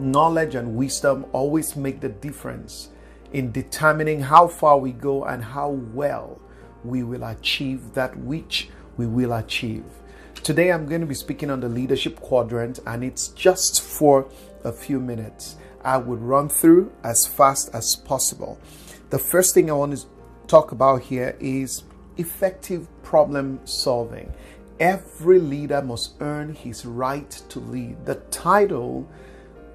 knowledge and wisdom always make the difference in determining how far we go and how well we will achieve that which we will achieve. Today, I'm going to be speaking on the leadership quadrant, and it's just for a few minutes. I would run through as fast as possible. The first thing I want to talk about here is effective problem solving. Every leader must earn his right to lead. The title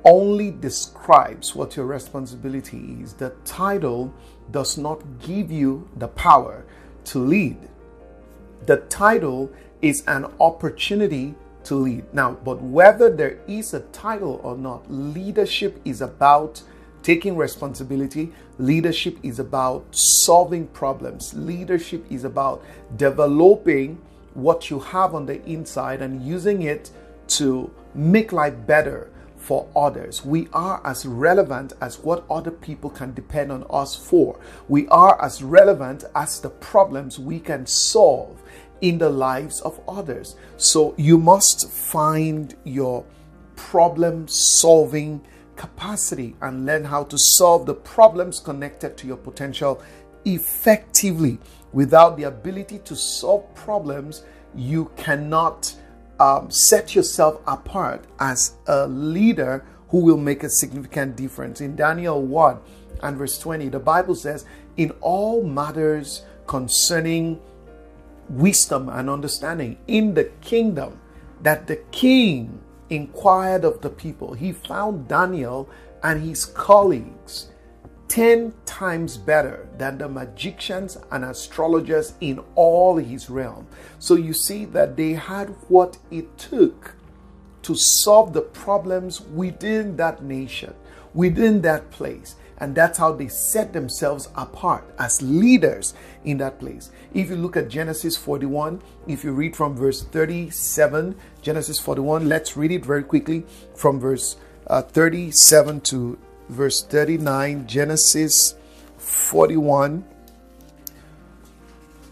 only describes what your responsibility is. The title does not give you the power to lead. The title is an opportunity to lead. Now, but whether there is a title or not, leadership is about taking responsibility. Leadership is about solving problems. Leadership is about developing what you have on the inside and using it to make life better for others. We are as relevant as what other people can depend on us for. We are as relevant as the problems we can solve in the lives of others. So you must find your problem solving capacity and learn how to solve the problems connected to your potential effectively. Without the ability to solve problems, you cannot um, set yourself apart as a leader who will make a significant difference. In Daniel 1 and verse 20, the Bible says, In all matters concerning wisdom and understanding in the kingdom, that the king inquired of the people, he found Daniel and his colleagues 10 times better than the magicians and astrologers in all his realm. So you see that they had what it took to solve the problems within that nation, within that place. And that's how they set themselves apart as leaders in that place. If you look at Genesis 41, if you read from verse 37, Genesis 41, let's read it very quickly from verse uh, 37 to verse 39, Genesis 41.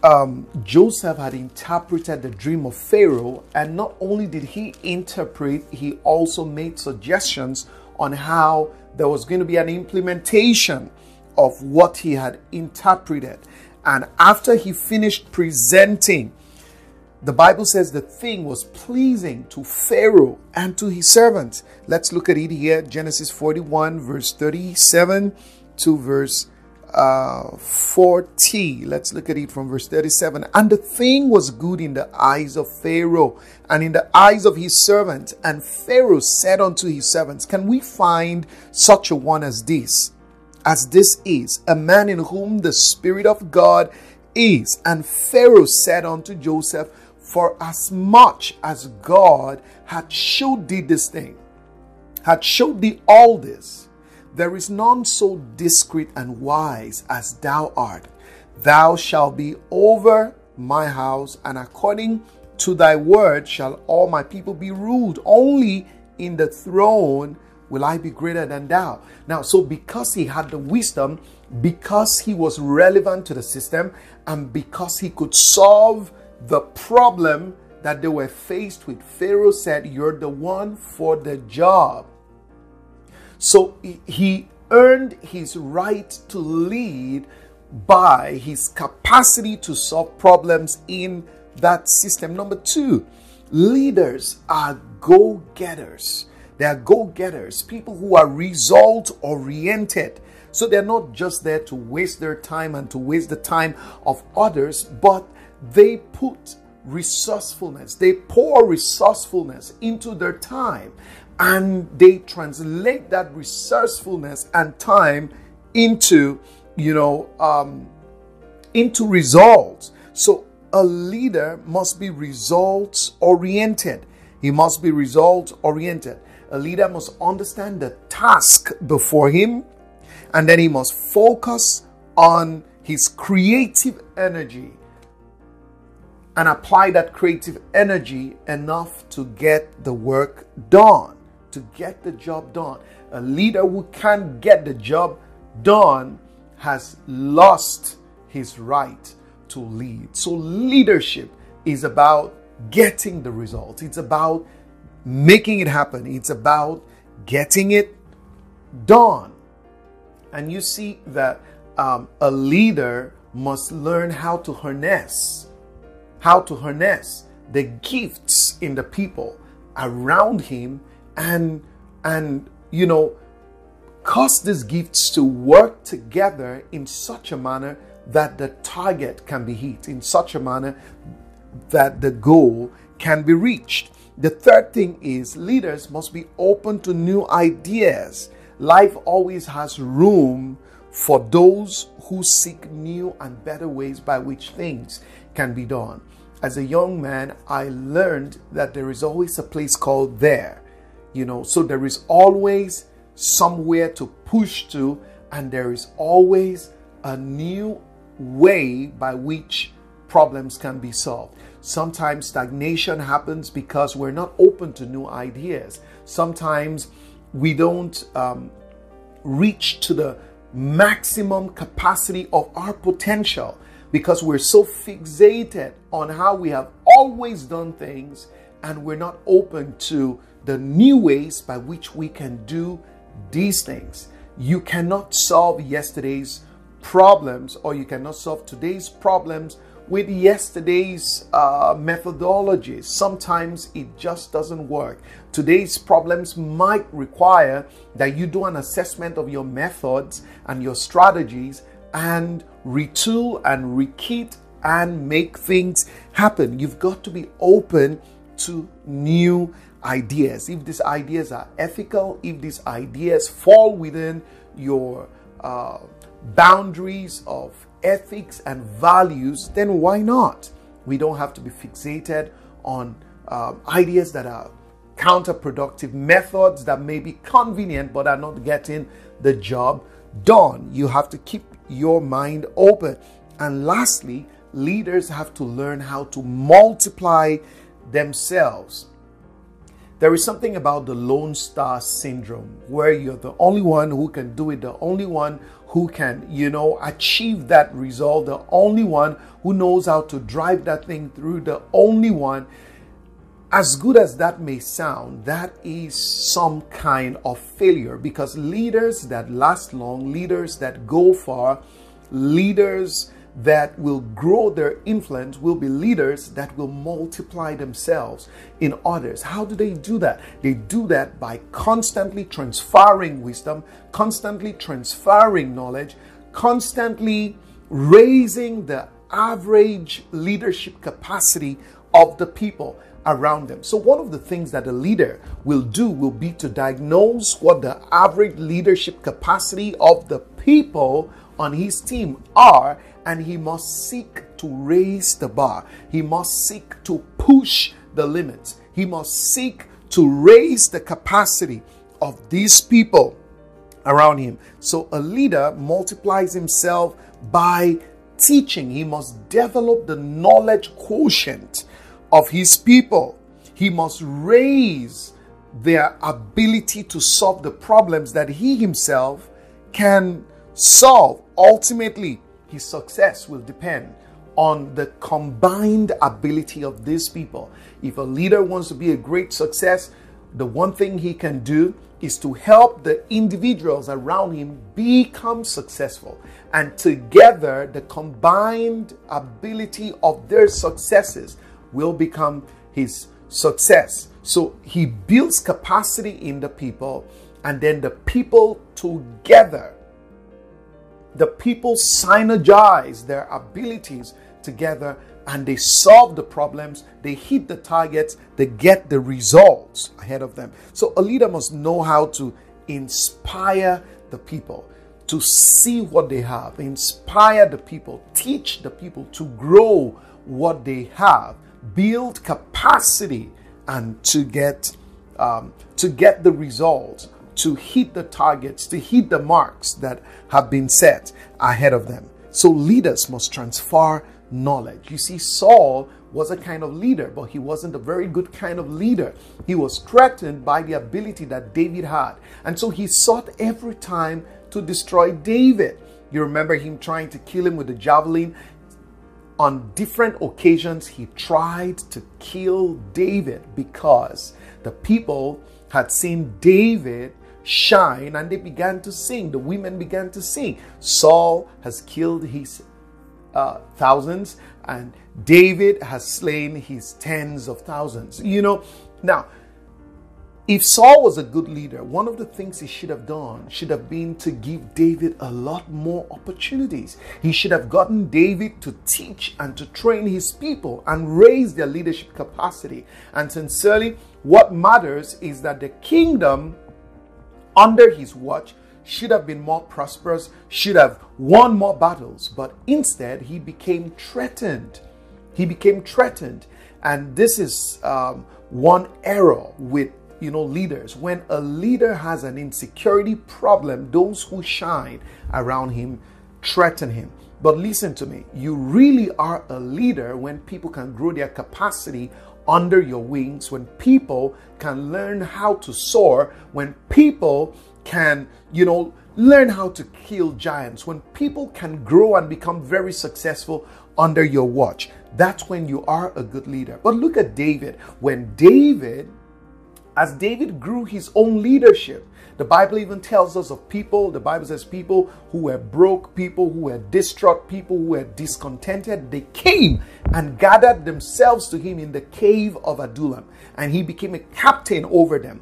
Um, Joseph had interpreted the dream of Pharaoh, and not only did he interpret, he also made suggestions on how there was going to be an implementation of what he had interpreted. And after he finished presenting the Bible says the thing was pleasing to Pharaoh and to his servants. Let's look at it here Genesis 41, verse 37 to verse uh, 40. Let's look at it from verse 37. And the thing was good in the eyes of Pharaoh and in the eyes of his servants. And Pharaoh said unto his servants, Can we find such a one as this? As this is, a man in whom the Spirit of God is. And Pharaoh said unto Joseph, for as much as God had showed thee this thing, had showed thee all this, there is none so discreet and wise as thou art. Thou shalt be over my house, and according to thy word shall all my people be ruled. Only in the throne will I be greater than thou. Now, so because he had the wisdom, because he was relevant to the system, and because he could solve the problem that they were faced with. Pharaoh said, You're the one for the job. So he earned his right to lead by his capacity to solve problems in that system. Number two, leaders are go getters. They are go getters, people who are result oriented. So they're not just there to waste their time and to waste the time of others, but they put resourcefulness, they pour resourcefulness into their time and they translate that resourcefulness and time into, you know, um, into results. So a leader must be results oriented. He must be result oriented. A leader must understand the task before him and then he must focus on his creative energy and apply that creative energy enough to get the work done, to get the job done. A leader who can't get the job done has lost his right to lead. So, leadership is about getting the results, it's about making it happen, it's about getting it done. And you see that um, a leader must learn how to harness, how to harness the gifts in the people around him and and you know cause these gifts to work together in such a manner that the target can be hit in such a manner that the goal can be reached. The third thing is leaders must be open to new ideas. Life always has room for those who seek new and better ways by which things can be done as a young man, I learned that there is always a place called there. You know, so there is always somewhere to push to, and there is always a new way by which problems can be solved. Sometimes stagnation happens because we're not open to new ideas. Sometimes we don't um, reach to the maximum capacity of our potential because we're so fixated on how we have always done things and we're not open to the new ways by which we can do these things. You cannot solve yesterday's problems or you cannot solve today's problems with yesterday's uh, methodologies. Sometimes it just doesn't work. Today's problems might require that you do an assessment of your methods and your strategies and retool and rekit and make things happen. You've got to be open to new ideas. If these ideas are ethical, if these ideas fall within your uh, boundaries of ethics and values, then why not? We don't have to be fixated on uh, ideas that are counterproductive, methods that may be convenient but are not getting the job done. You have to keep your mind open. And lastly, leaders have to learn how to multiply themselves. There is something about the Lone Star syndrome where you're the only one who can do it, the only one who can, you know, achieve that result, the only one who knows how to drive that thing through, the only one as good as that may sound, that is some kind of failure because leaders that last long, leaders that go far, leaders that will grow their influence will be leaders that will multiply themselves in others. How do they do that? They do that by constantly transferring wisdom, constantly transferring knowledge, constantly raising the average leadership capacity of the people around them. So, one of the things that a leader will do will be to diagnose what the average leadership capacity of the people on his team are, and he must seek to raise the bar. He must seek to push the limits. He must seek to raise the capacity of these people around him. So, a leader multiplies himself by teaching. He must develop the knowledge quotient of his people. He must raise their ability to solve the problems that he himself can solve. Ultimately, his success will depend on the combined ability of these people. If a leader wants to be a great success, the one thing he can do is to help the individuals around him become successful. And together, the combined ability of their successes will become his success. So he builds capacity in the people, and then the people together, the people synergize their abilities together and they solve the problems, they hit the targets, they get the results ahead of them. So a leader must know how to inspire the people to see what they have, inspire the people, teach the people to grow what they have build capacity and to get um, to get the results to hit the targets to hit the marks that have been set ahead of them. So leaders must transfer knowledge. You see saul was a kind of leader but he wasn't a very good kind of leader. He was threatened by the ability that david had. And so he sought every time to destroy david. You remember him trying to kill him with the javelin on different occasions, he tried to kill David because the people had seen David shine and they began to sing. The women began to sing. Saul has killed his uh, thousands and David has slain his tens of thousands. You know, now, if Saul was a good leader, one of the things he should have done should have been to give David a lot more opportunities. He should have gotten David to teach and to train his people and raise their leadership capacity. And sincerely, what matters is that the kingdom under his watch should have been more prosperous, should have won more battles, but instead he became threatened. He became threatened. And this is um, one error with you know leaders. When a leader has an insecurity problem, those who shine around him threaten him. But listen to me, you really are a leader when people can grow their capacity under your wings, when people can learn how to soar, when people can, you know, learn how to kill giants, when people can grow and become very successful under your watch. That's when you are a good leader. But look at David. When David, as David grew his own leadership, the Bible even tells us of people, the Bible says people who were broke, people who were distraught, people who were discontented, they came and gathered themselves to him in the cave of Adullam. And he became a captain over them.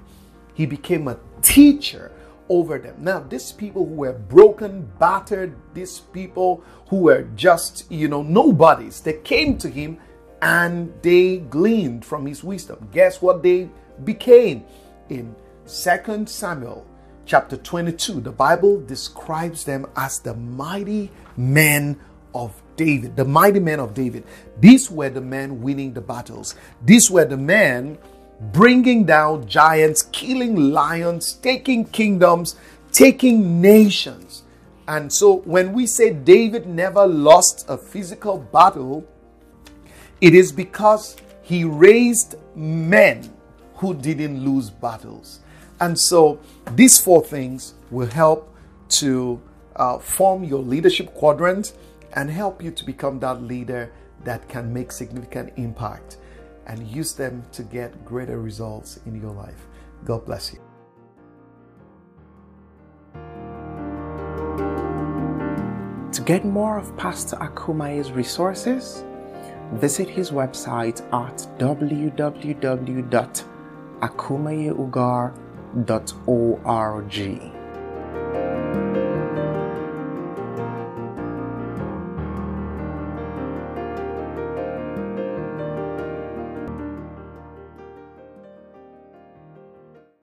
He became a teacher over them. Now, these people who were broken, battered, these people who were just, you know, nobodies, they came to him and they gleaned from his wisdom. Guess what they became? In Second Samuel chapter 22, the Bible describes them as the mighty men of David, the mighty men of David. These were the men winning the battles. These were the men bringing down giants, killing lions, taking kingdoms, taking nations. And so when we say David never lost a physical battle, it is because he raised men who didn't lose battles. And so these four things will help to uh, form your leadership quadrant and help you to become that leader that can make significant impact and use them to get greater results in your life. God bless you. To get more of Pastor Akumaye's resources, visit his website at www.akumayeugar.org.